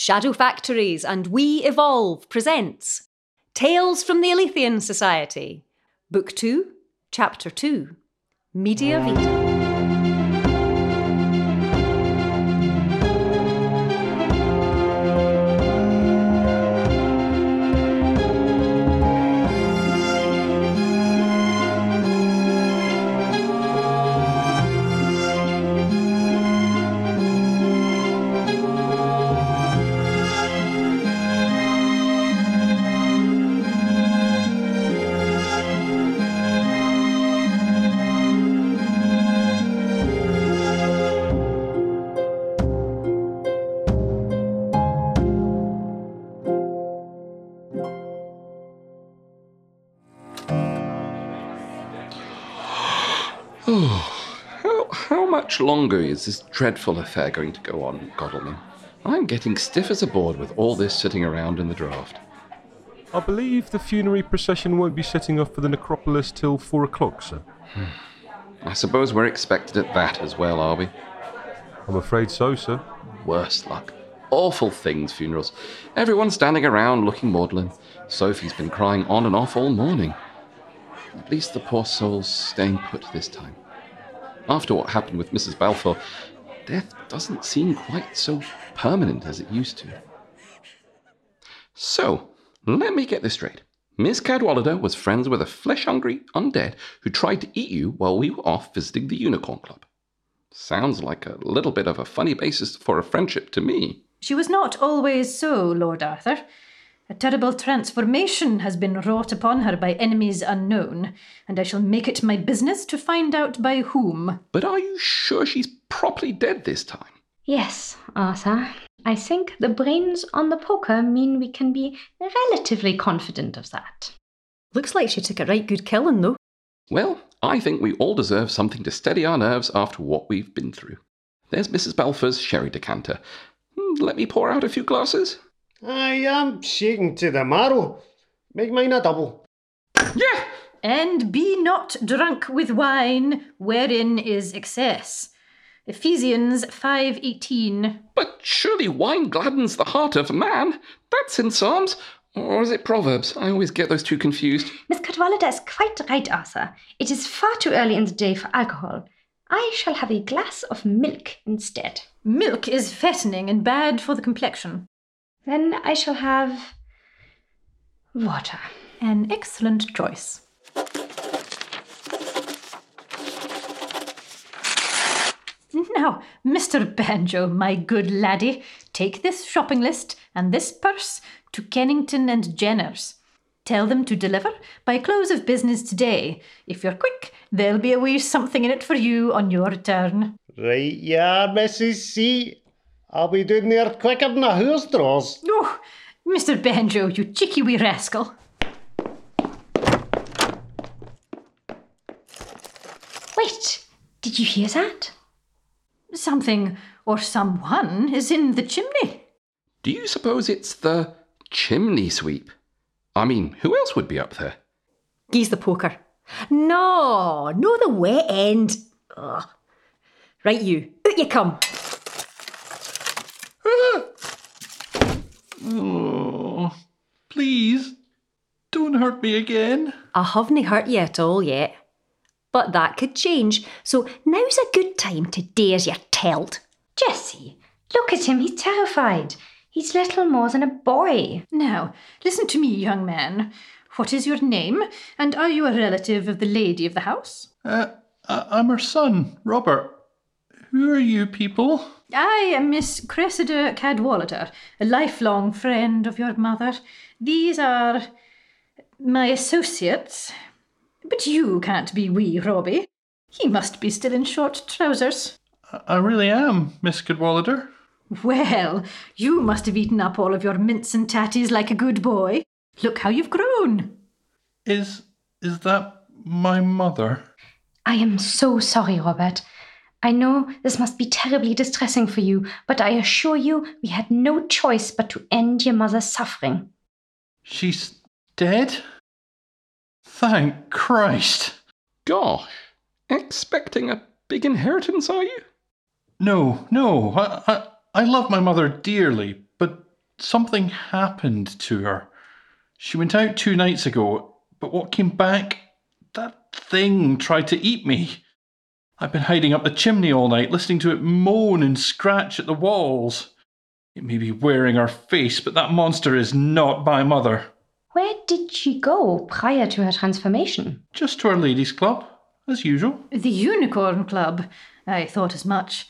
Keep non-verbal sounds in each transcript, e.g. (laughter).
Shadow Factories and We Evolve presents Tales from the Alethian Society, Book 2, Chapter 2 Media Vita. How, how much longer is this dreadful affair going to go on, Godalming? I'm getting stiff as a board with all this sitting around in the draft. I believe the funerary procession won't be setting off for the necropolis till four o'clock, sir. I suppose we're expected at that as well, are we? I'm afraid so, sir. Worse luck. Awful things, funerals. Everyone standing around looking maudlin. Sophie's been crying on and off all morning. At least the poor soul's staying put this time. After what happened with Mrs. Balfour, death doesn't seem quite so permanent as it used to. So, let me get this straight. Miss Cadwallader was friends with a flesh hungry undead who tried to eat you while we were off visiting the Unicorn Club. Sounds like a little bit of a funny basis for a friendship to me. She was not always so, Lord Arthur. A terrible transformation has been wrought upon her by enemies unknown, and I shall make it my business to find out by whom. But are you sure she's properly dead this time? Yes, Arthur. I think the brains on the poker mean we can be relatively confident of that. Looks like she took a right good killing, though. Well, I think we all deserve something to steady our nerves after what we've been through. There's Mrs. Balfour's sherry decanter. Hmm, Let me pour out a few glasses. I am shaking to the marrow. Make mine a double. Yeah! And be not drunk with wine, wherein is excess. Ephesians 5:18. But surely wine gladdens the heart of man. That's in Psalms. Or is it Proverbs? I always get those two confused. Miss Cadwallader is quite right, Arthur. It is far too early in the day for alcohol. I shall have a glass of milk instead. Milk is fattening and bad for the complexion. Then I shall have water. An excellent choice. Now, Mr. Banjo, my good laddie, take this shopping list and this purse to Kennington and Jenner's. Tell them to deliver by close of business today. If you're quick, there'll be a wee something in it for you on your return. Right, yeah, Mrs. C. I'll be down there quicker than a horse draws. Oh, Mr. Banjo, you cheeky wee rascal. Wait, did you hear that? Something or someone is in the chimney. Do you suppose it's the chimney sweep? I mean, who else would be up there? Geese the poker. No, no, the wet end. Ugh. Right, you. Out you come. Oh, please, don't hurt me again. I haven't hurt you at all yet. But that could change, so now's a good time to dare your telt. Jessie, look at him. He's terrified. He's little more than a boy. Now, listen to me, young man. What is your name, and are you a relative of the lady of the house? Uh, I'm her son, Robert. Who are you people? I am Miss Cressida Cadwallader, a lifelong friend of your mother. These are my associates. But you can't be wee Robbie. He must be still in short trousers. I- I really am, Miss Cadwallader. Well, you must have eaten up all of your mince and tatties like a good boy. Look how you've grown. Is is that my mother? I am so sorry, Robert. I know this must be terribly distressing for you, but I assure you we had no choice but to end your mother's suffering. She's dead? Thank Christ. Gosh, expecting a big inheritance, are you? No, no. I, I, I love my mother dearly, but something happened to her. She went out two nights ago, but what came back? That thing tried to eat me. I've been hiding up the chimney all night, listening to it moan and scratch at the walls. It may be wearing her face, but that monster is not my mother. Where did she go prior to her transformation? Just to our ladies' club, as usual. The Unicorn Club. I thought as much.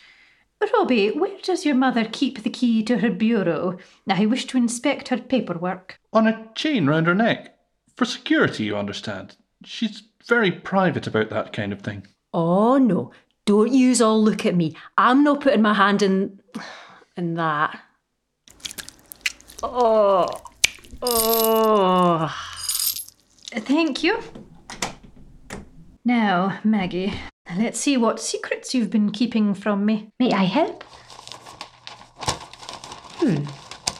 Robbie, where does your mother keep the key to her bureau? I wish to inspect her paperwork. On a chain round her neck. For security, you understand. She's very private about that kind of thing. Oh no, don't use all look at me. I'm not putting my hand in in that. Oh, oh. Thank you. Now, Maggie, let's see what secrets you've been keeping from me. May I help? Hmm.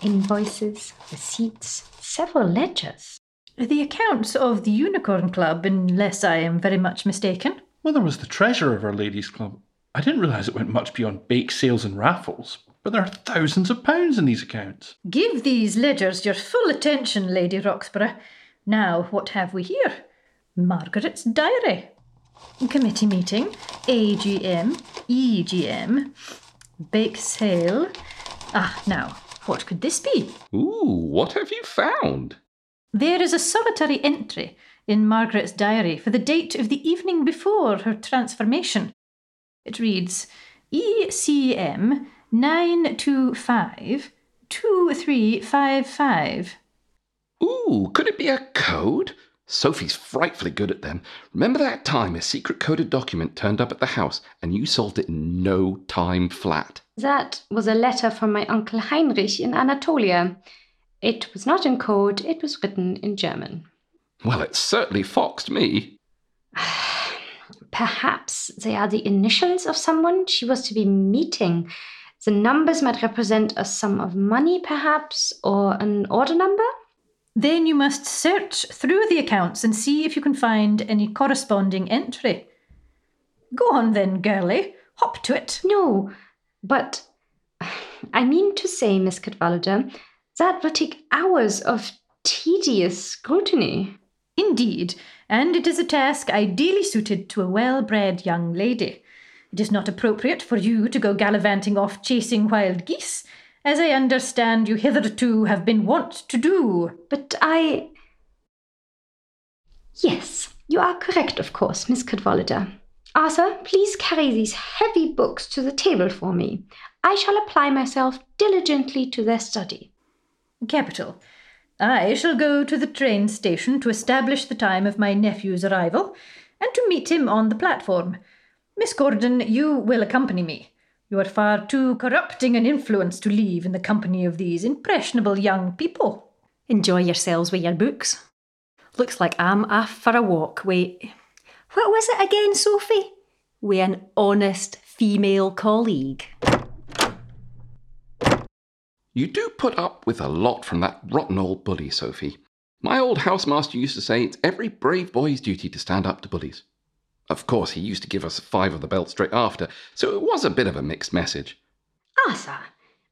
Invoices, receipts, several ledgers. The accounts of the Unicorn Club, unless I am very much mistaken. Mother was the treasurer of our ladies' club. I didn't realise it went much beyond bake sales and raffles, but there are thousands of pounds in these accounts. Give these ledgers your full attention, Lady Roxburgh. Now, what have we here? Margaret's diary. Committee meeting, AGM, EGM, bake sale. Ah, now, what could this be? Ooh, what have you found? There is a solitary entry in Margaret's diary for the date of the evening before her transformation. It reads ECM 925 2355. Ooh, could it be a code? Sophie's frightfully good at them. Remember that time a secret coded document turned up at the house and you solved it in no time flat? That was a letter from my uncle Heinrich in Anatolia. It was not in code, it was written in German. Well, it certainly foxed me. (sighs) Perhaps they are the initials of someone she was to be meeting. The numbers might represent a sum of money, perhaps, or an order number? Then you must search through the accounts and see if you can find any corresponding entry. Go on then, girlie. Hop to it. No, but (sighs) I mean to say, Miss Cadwallader, that will take hours of tedious scrutiny. Indeed, and it is a task ideally suited to a well bred young lady. It is not appropriate for you to go gallivanting off chasing wild geese, as I understand you hitherto have been wont to do. But I. Yes, you are correct, of course, Miss Cadwallader. Arthur, please carry these heavy books to the table for me. I shall apply myself diligently to their study. Capital. I shall go to the train station to establish the time of my nephew's arrival, and to meet him on the platform. Miss Gordon, you will accompany me. You are far too corrupting an influence to leave in the company of these impressionable young people. Enjoy yourselves with your books. Looks like I'm off for a walk. Wait, what was it again, Sophie? With an honest female colleague. You do put up with a lot from that rotten old bully, Sophie. My old housemaster used to say it's every brave boy's duty to stand up to bullies. Of course, he used to give us five of the belt straight after, so it was a bit of a mixed message. Arthur,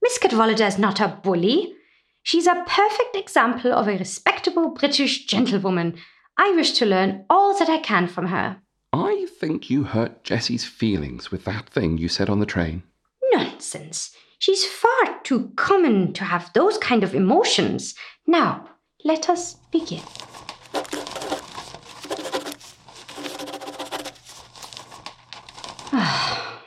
Miss Cadwallader is not a bully. She's a perfect example of a respectable British gentlewoman. I wish to learn all that I can from her. I think you hurt Jessie's feelings with that thing you said on the train. Nonsense. She's far too common to have those kind of emotions. Now, let us begin. Ah,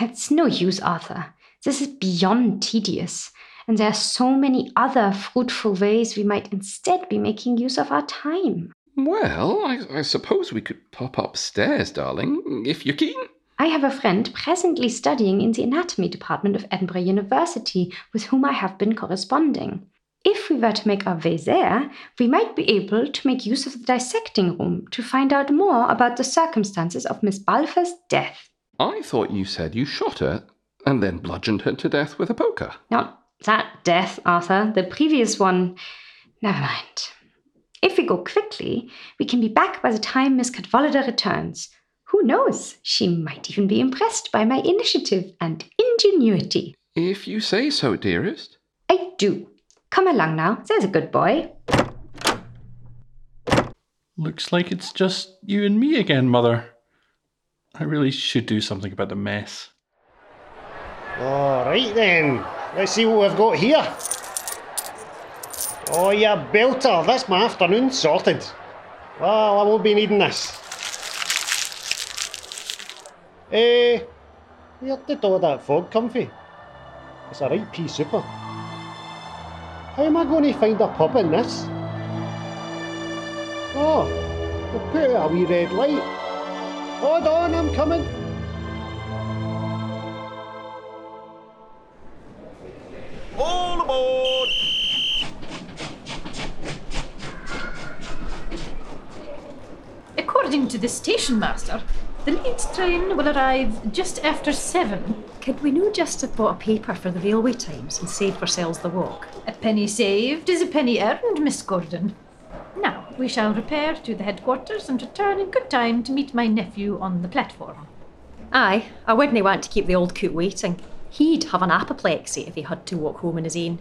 it's no use, Arthur. This is beyond tedious, and there are so many other fruitful ways we might instead be making use of our time. Well, I, I suppose we could pop upstairs, darling, if you're keen. I have a friend presently studying in the anatomy department of Edinburgh University with whom I have been corresponding. If we were to make our way there, we might be able to make use of the dissecting room to find out more about the circumstances of Miss Balfour's death. I thought you said you shot her and then bludgeoned her to death with a poker. Not that death, Arthur, the previous one. Never mind. If we go quickly, we can be back by the time Miss Cadwallader returns. Who knows? She might even be impressed by my initiative and ingenuity. If you say so, dearest. I do. Come along now, there's a good boy. Looks like it's just you and me again, Mother. I really should do something about the mess. All right then. Let's see what we've got here. Oh, yeah, belter. That's my afternoon sorted. Well, I won't be needing this. Eh, where did all that fog come from? It's a right pea souper. How am I going to find a pub in this? Oh, they put out a wee red light. Hold on, I'm coming. All aboard! According to the station master, the Leeds train will arrive just after seven. Could we no just have bought a paper for the railway times and saved ourselves the walk? A penny saved is a penny earned, Miss Gordon. Now, we shall repair to the headquarters and return in good time to meet my nephew on the platform. Aye, I wouldn't want to keep the old coot waiting. He'd have an apoplexy if he had to walk home on his own.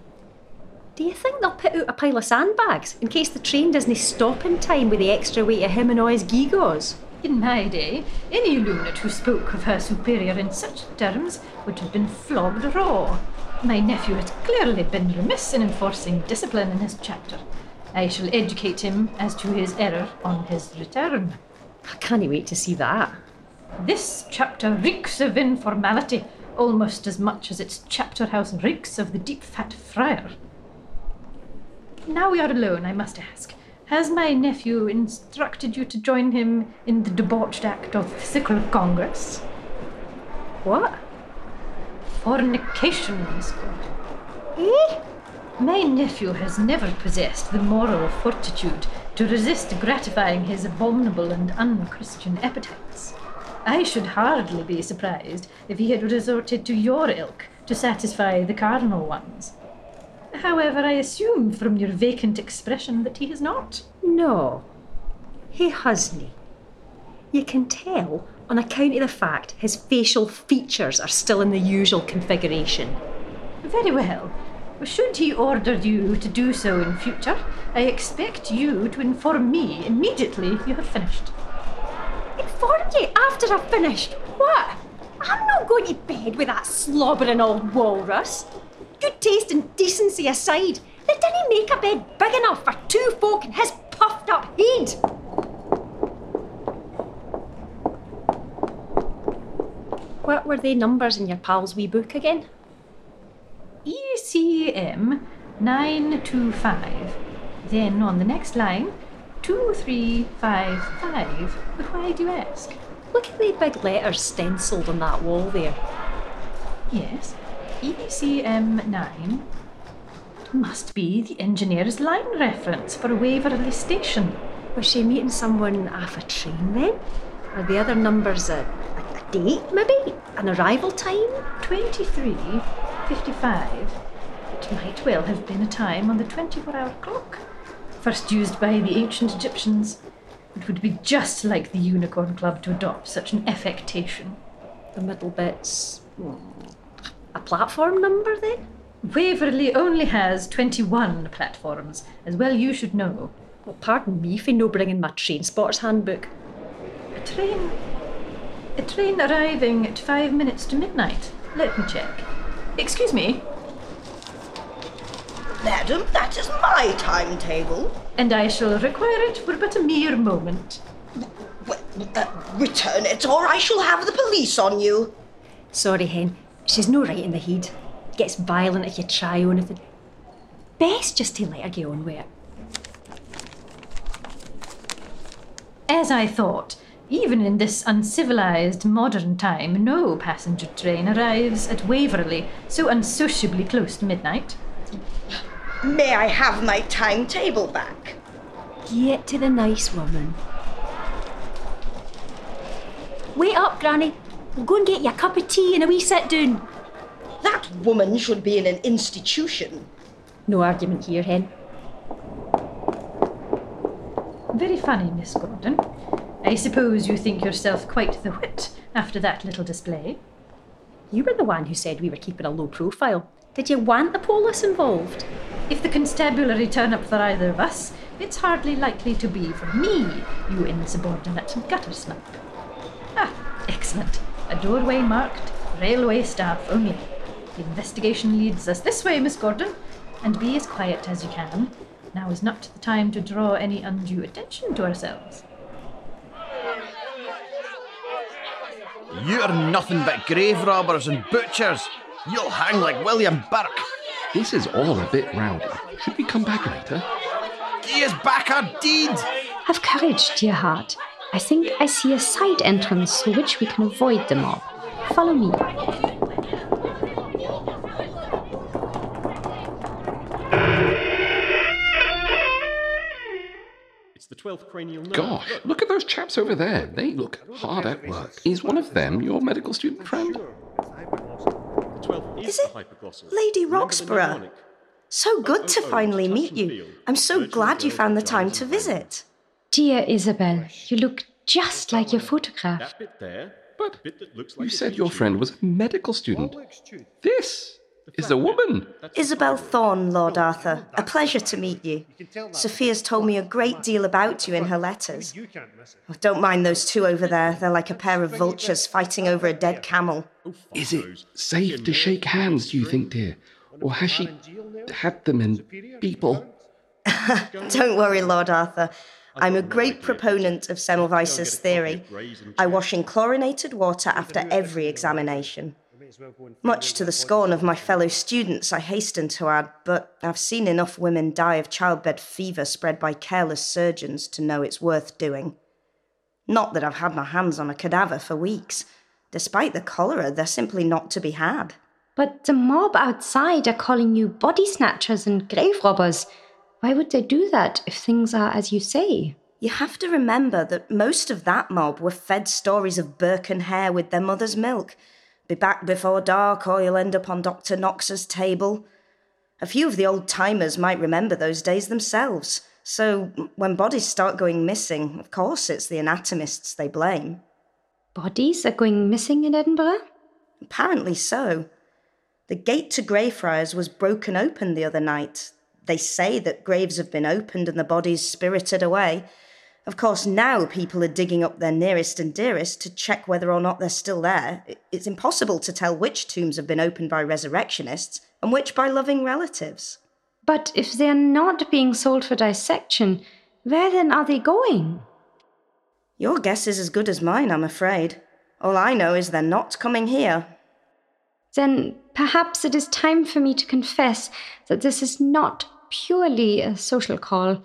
Do you think they'll put out a pile of sandbags in case the train doesn't stop in time with the extra weight of him and all his gewgaws? In my day, any lunatic who spoke of her superior in such terms would have been flogged raw. My nephew has clearly been remiss in enforcing discipline in his chapter. I shall educate him as to his error on his return. I can't wait to see that. This chapter reeks of informality, almost as much as its chapter house reeks of the deep fat fryer. Now we are alone, I must ask. Has my nephew instructed you to join him in the debauched act of physical congress? What? Fornication, Miss Gordon. Eh? My nephew has never possessed the moral fortitude to resist gratifying his abominable and unchristian appetites. I should hardly be surprised if he had resorted to your ilk to satisfy the cardinal ones. However, I assume from your vacant expression that he has not. No, he hasn't. You can tell on account of the fact his facial features are still in the usual configuration. Very well. Should he order you to do so in future, I expect you to inform me immediately you have finished. Inform you after I've finished? What? I'm not going to bed with that slobbering old walrus. Good taste and decency aside, they didn't make a bed big enough for two folk in his puffed up head. What were the numbers in your pal's wee book again? ECM 925. Then on the next line, 2355. But Why do you ask? Look at the big letters stencilled on that wall there. Yes, ECM 9 must be the engineer's line reference for a Waverley Station. Was she meeting someone off a train then? Are the other numbers a, a, a date, maybe? An arrival time? 2355. It might well have been a time on the 24 hour clock, first used by the ancient Egyptians. It would be just like the Unicorn Club to adopt such an affectation. The middle bit's. hmm, A platform number then? Waverley only has 21 platforms, as well you should know. Well, pardon me for no bringing my train spotter's handbook. A train. A train arriving at five minutes to midnight. Let me check. Excuse me, Madam, that is my timetable. and I shall require it for but a mere moment. Well, uh, return it, or I shall have the police on you. Sorry, Hen. She's no right in the head. Gets violent if you try anything. Best just to let her get on with it. As I thought, even in this uncivilized modern time, no passenger train arrives at Waverley so unsociably close to midnight. May I have my timetable back? Get to the nice woman. Wait up, Granny. We'll go and get you a cup of tea and a wee sit down. That woman should be in an institution. No argument here, Hen. Very funny, Miss Gordon. I suppose you think yourself quite the wit after that little display. You were the one who said we were keeping a low profile. Did you want the police involved? If the constabulary turn up for either of us, it's hardly likely to be for me, you insubordinate gutter snap. Ah, excellent. A doorway marked railway staff only. The investigation leads us this way, Miss Gordon, and be as quiet as you can. Now is not the time to draw any undue attention to ourselves. You're nothing but grave robbers and butchers. You'll hang like William Burke. This is all a bit rowdy. Should we come back later? He is back our deed. Have courage, dear heart. I think I see a side entrance through which we can avoid the mob. Follow me. It's the 12th cranial nerve. Gosh, look at those chaps over there. They look hard at work. Is one of them your medical student friend? Is it Lady Roxburgh? So good to finally meet you. I'm so glad you found the time to visit. Dear Isabel, you look just like your photograph. But you said your friend was a medical student. This is a woman. Isabel Thorne, Lord Arthur. A pleasure to meet you. Sophia's told me a great deal about you in her letters. Oh, don't mind those two over there. They're like a pair of vultures fighting over a dead camel. Is it safe to shake hands, do you think, dear? Or has she had them in people? (laughs) Don't worry, Lord Arthur. I'm a great proponent of Semmelweis's theory. I wash in chlorinated water after every examination. Much to the scorn of my fellow students, I hasten to add, but I've seen enough women die of childbed fever spread by careless surgeons to know it's worth doing. Not that I've had my hands on a cadaver for weeks. Despite the cholera, they're simply not to be had. But the mob outside are calling you body snatchers and grave robbers. Why would they do that if things are as you say? You have to remember that most of that mob were fed stories of Burke and Hare with their mother's milk. Be back before dark, or you'll end up on Dr. Knox's table. A few of the old timers might remember those days themselves. So when bodies start going missing, of course it's the anatomists they blame. Bodies are going missing in Edinburgh? Apparently so. The gate to Greyfriars was broken open the other night. They say that graves have been opened and the bodies spirited away. Of course, now people are digging up their nearest and dearest to check whether or not they're still there. It's impossible to tell which tombs have been opened by resurrectionists and which by loving relatives. But if they're not being sold for dissection, where then are they going? Your guess is as good as mine, I'm afraid. All I know is they're not coming here. Then perhaps it is time for me to confess that this is not purely a social call.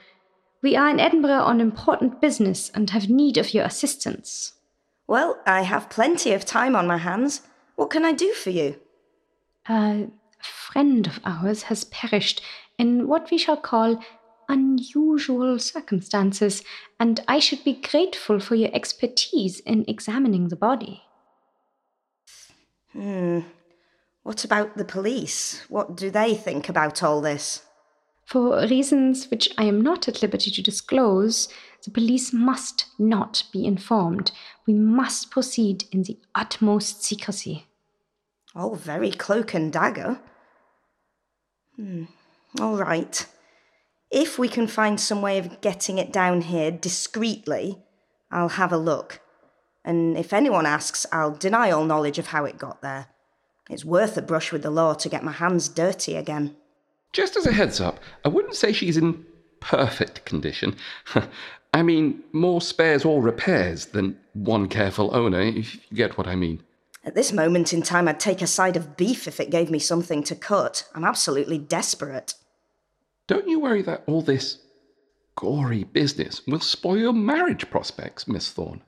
We are in Edinburgh on important business and have need of your assistance. Well, I have plenty of time on my hands. What can I do for you? A friend of ours has perished in what we shall call unusual circumstances, and I should be grateful for your expertise in examining the body. Hmm. What about the police? What do they think about all this? For reasons which I am not at liberty to disclose, the police must not be informed. We must proceed in the utmost secrecy. Oh, very cloak and dagger. Hmm. All right. If we can find some way of getting it down here discreetly, I'll have a look. And if anyone asks, I'll deny all knowledge of how it got there. It's worth a brush with the law to get my hands dirty again. Just as a heads up, I wouldn't say she's in perfect condition. (laughs) I mean, more spares or repairs than one careful owner, if you get what I mean. At this moment in time, I'd take a side of beef if it gave me something to cut. I'm absolutely desperate. Don't you worry that all this gory business will spoil your marriage prospects, Miss Thorne?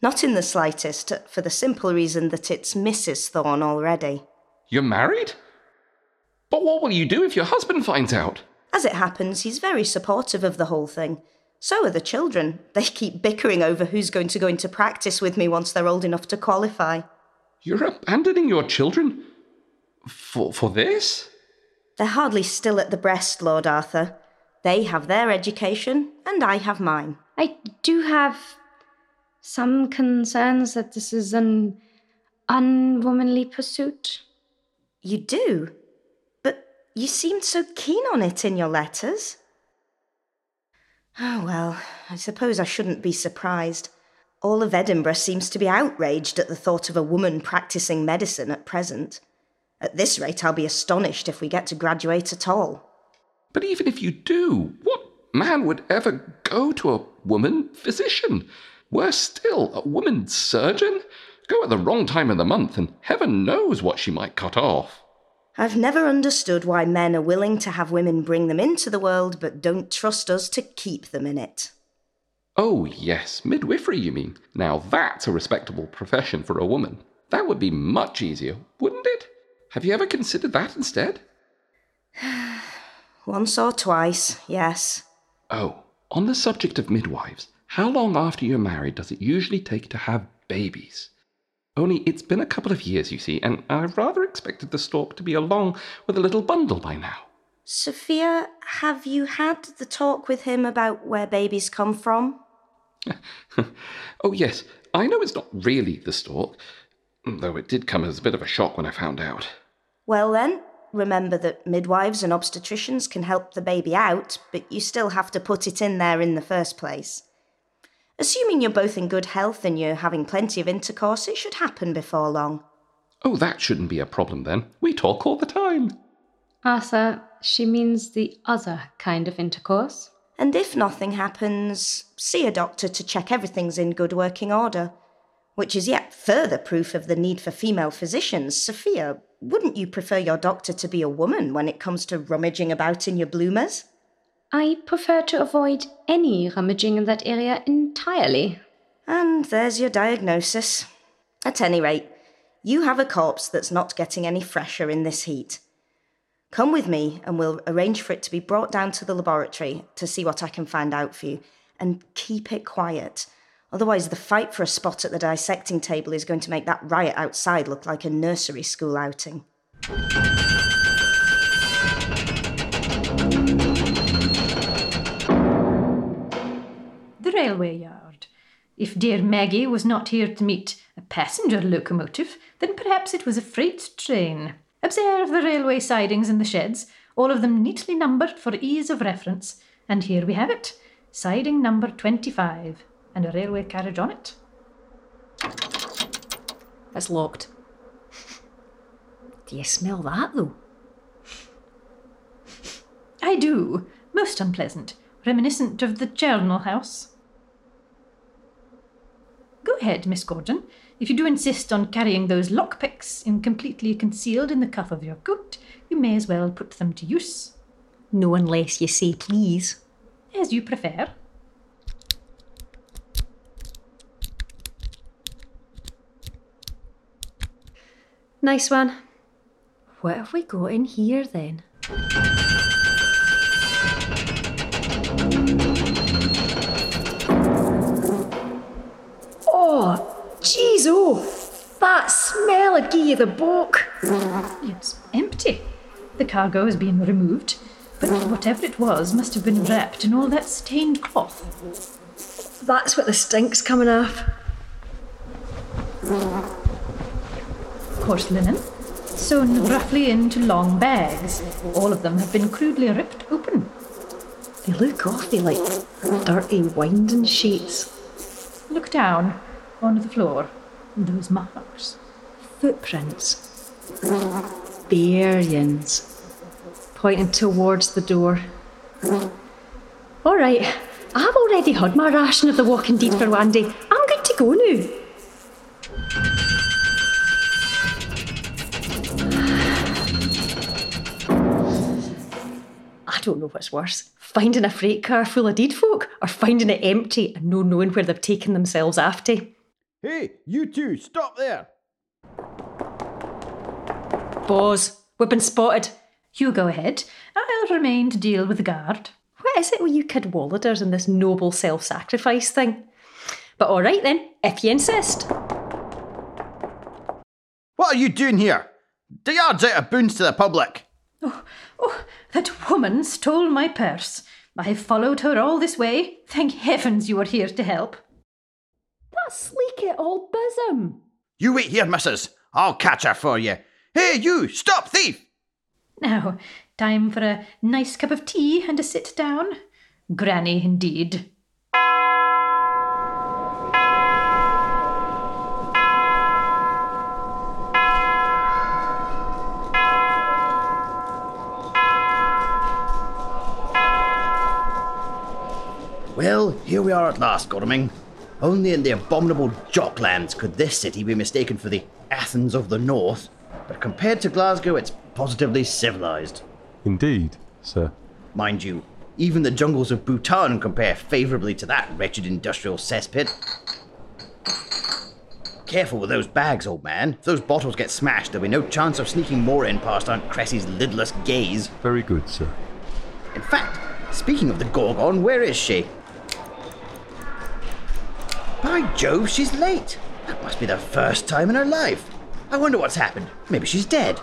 Not in the slightest, for the simple reason that it's Mrs. Thorne already. You're married? But what will you do if your husband finds out? As it happens, he's very supportive of the whole thing. So are the children. They keep bickering over who's going to go into practice with me once they're old enough to qualify. You're abandoning your children? For, for this? They're hardly still at the breast, Lord Arthur. They have their education, and I have mine. I do have some concerns that this is an unwomanly pursuit? You do? You seemed so keen on it in your letters. Oh, well, I suppose I shouldn't be surprised. All of Edinburgh seems to be outraged at the thought of a woman practicing medicine at present. At this rate, I'll be astonished if we get to graduate at all. But even if you do, what man would ever go to a woman physician? Worse still, a woman surgeon? Go at the wrong time of the month, and heaven knows what she might cut off. I've never understood why men are willing to have women bring them into the world but don't trust us to keep them in it. Oh, yes, midwifery, you mean? Now that's a respectable profession for a woman. That would be much easier, wouldn't it? Have you ever considered that instead? (sighs) Once or twice, yes. Oh, on the subject of midwives, how long after you're married does it usually take to have babies? Only it's been a couple of years, you see, and I rather expected the stork to be along with a little bundle by now. Sophia, have you had the talk with him about where babies come from? (laughs) oh, yes, I know it's not really the stork, though it did come as a bit of a shock when I found out. Well, then, remember that midwives and obstetricians can help the baby out, but you still have to put it in there in the first place. Assuming you're both in good health and you're having plenty of intercourse, it should happen before long. Oh, that shouldn't be a problem then. We talk all the time. Arthur, she means the other kind of intercourse. And if nothing happens, see a doctor to check everything's in good working order. Which is yet further proof of the need for female physicians. Sophia, wouldn't you prefer your doctor to be a woman when it comes to rummaging about in your bloomers? I prefer to avoid any rummaging in that area entirely. And there's your diagnosis. At any rate, you have a corpse that's not getting any fresher in this heat. Come with me and we'll arrange for it to be brought down to the laboratory to see what I can find out for you. And keep it quiet. Otherwise, the fight for a spot at the dissecting table is going to make that riot outside look like a nursery school outing. Railway yard. If dear Maggie was not here to meet a passenger locomotive, then perhaps it was a freight train. Observe the railway sidings in the sheds, all of them neatly numbered for ease of reference. And here we have it siding number 25, and a railway carriage on it. It's locked. (laughs) Do you smell that, though? I do. Most unpleasant. Reminiscent of the charnel house. Go ahead, Miss Gordon. If you do insist on carrying those lockpicks in completely concealed in the cuff of your coat, you may as well put them to use. No unless you say please. As you prefer. Nice one. What have we got in here then? Smell would give you the book. It's empty. The cargo has been removed, but whatever it was must have been wrapped in all that stained cloth. That's what the stink's coming off. Coarse linen, sewn roughly into long bags. All of them have been crudely ripped open. They look awfully like dirty winding sheets. Look down on the floor. Those marks. Footprints. Bearings. Pointing towards the door. All right, I've already had my ration of the walking deed for day. I'm good to go now. I don't know what's worse finding a freight car full of deed folk or finding it empty and no knowing where they've taken themselves after. Hey, you two, stop there! Boz, we've been spotted. You go ahead. I'll remain to deal with the guard. What is it with you cadwalladers and this noble self sacrifice thing? But all right then, if you insist. What are you doing here? The yard's out of bounds to the public. Oh, oh, that woman stole my purse. I have followed her all this way. Thank heavens you are here to help. That's sleek it all bosom. You wait here, missus. I'll catch her for you. Hey, you! Stop, thief! Now, time for a nice cup of tea and a sit down. Granny, indeed. Well, here we are at last, Godalming. Only in the abominable Jocklands could this city be mistaken for the Athens of the North, but compared to Glasgow, it's positively civilized. Indeed, sir. Mind you, even the jungles of Bhutan compare favourably to that wretched industrial cesspit. Careful with those bags, old man. If those bottles get smashed, there'll be no chance of sneaking more in past Aunt Cressy's lidless gaze. Very good, sir. In fact, speaking of the Gorgon, where is she? By Jove, she's late. That must be the first time in her life. I wonder what's happened. Maybe she's dead.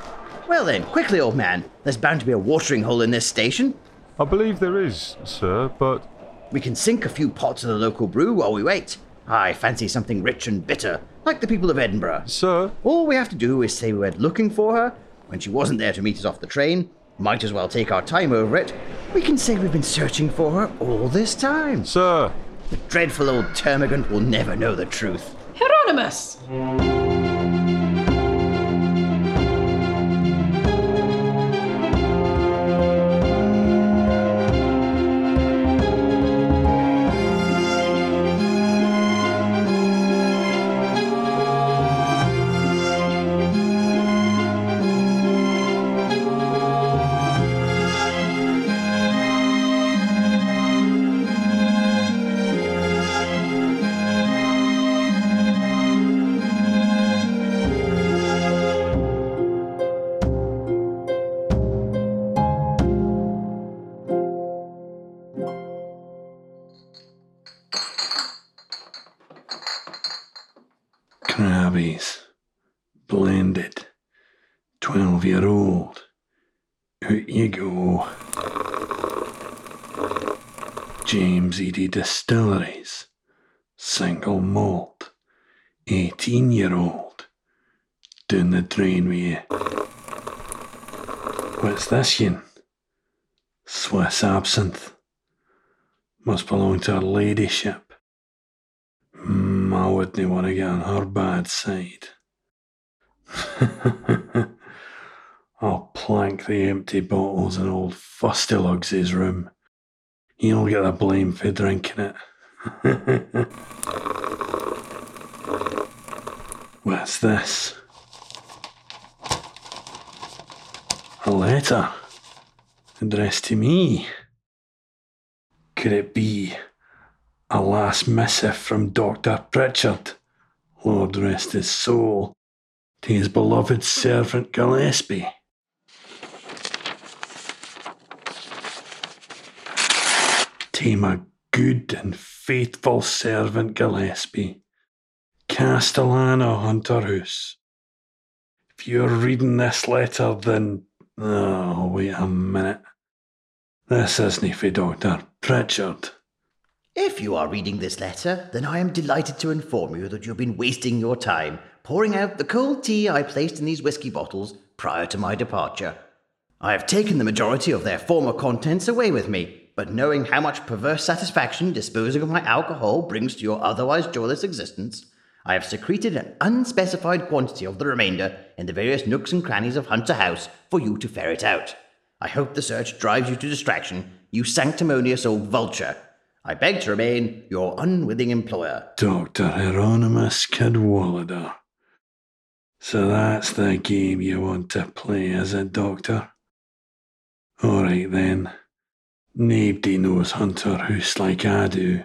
Well then, quickly, old man. There's bound to be a watering hole in this station. I believe there is, sir, but We can sink a few pots of the local brew while we wait. I fancy something rich and bitter, like the people of Edinburgh. Sir? All we have to do is say we went looking for her. When she wasn't there to meet us off the train, might as well take our time over it. We can say we've been searching for her all this time. Sir! The dreadful old termagant will never know the truth. Hieronymus! You go. James Eady Distilleries. Single malt. Eighteen year old. Down the drain with you. What's this yin? Swiss absinthe. Must belong to her ladyship. Mm, I wouldn't want to get on her bad side. (laughs) I'll plank the empty bottles in old Fusty Lugs' room. He'll get the blame for drinking it. (laughs) What's this? A letter addressed to me. Could it be a last missive from Dr. Pritchard, Lord rest his soul, to his beloved servant Gillespie? To a good and faithful servant Gillespie, Castellano Hunter House. If you're reading this letter, then. Oh, wait a minute. This isn't for Dr. Pritchard. If you are reading this letter, then I am delighted to inform you that you've been wasting your time pouring out the cold tea I placed in these whiskey bottles prior to my departure. I have taken the majority of their former contents away with me, but knowing how much perverse satisfaction disposing of my alcohol brings to your otherwise joyless existence, I have secreted an unspecified quantity of the remainder in the various nooks and crannies of Hunter House for you to ferret out. I hope the search drives you to distraction, you sanctimonious old vulture. I beg to remain your unwitting employer. Dr. Hieronymus Cadwallader. So that's the game you want to play, is it, Doctor? All right then. Nobody knows Hunter House like I do.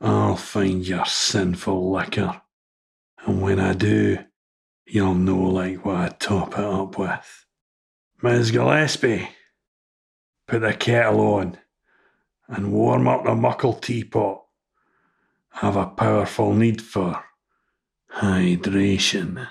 I'll find your sinful liquor. And when I do, you'll know like what I top it up with. Miss Gillespie, put the kettle on and warm up the muckle teapot. I've a powerful need for hydration.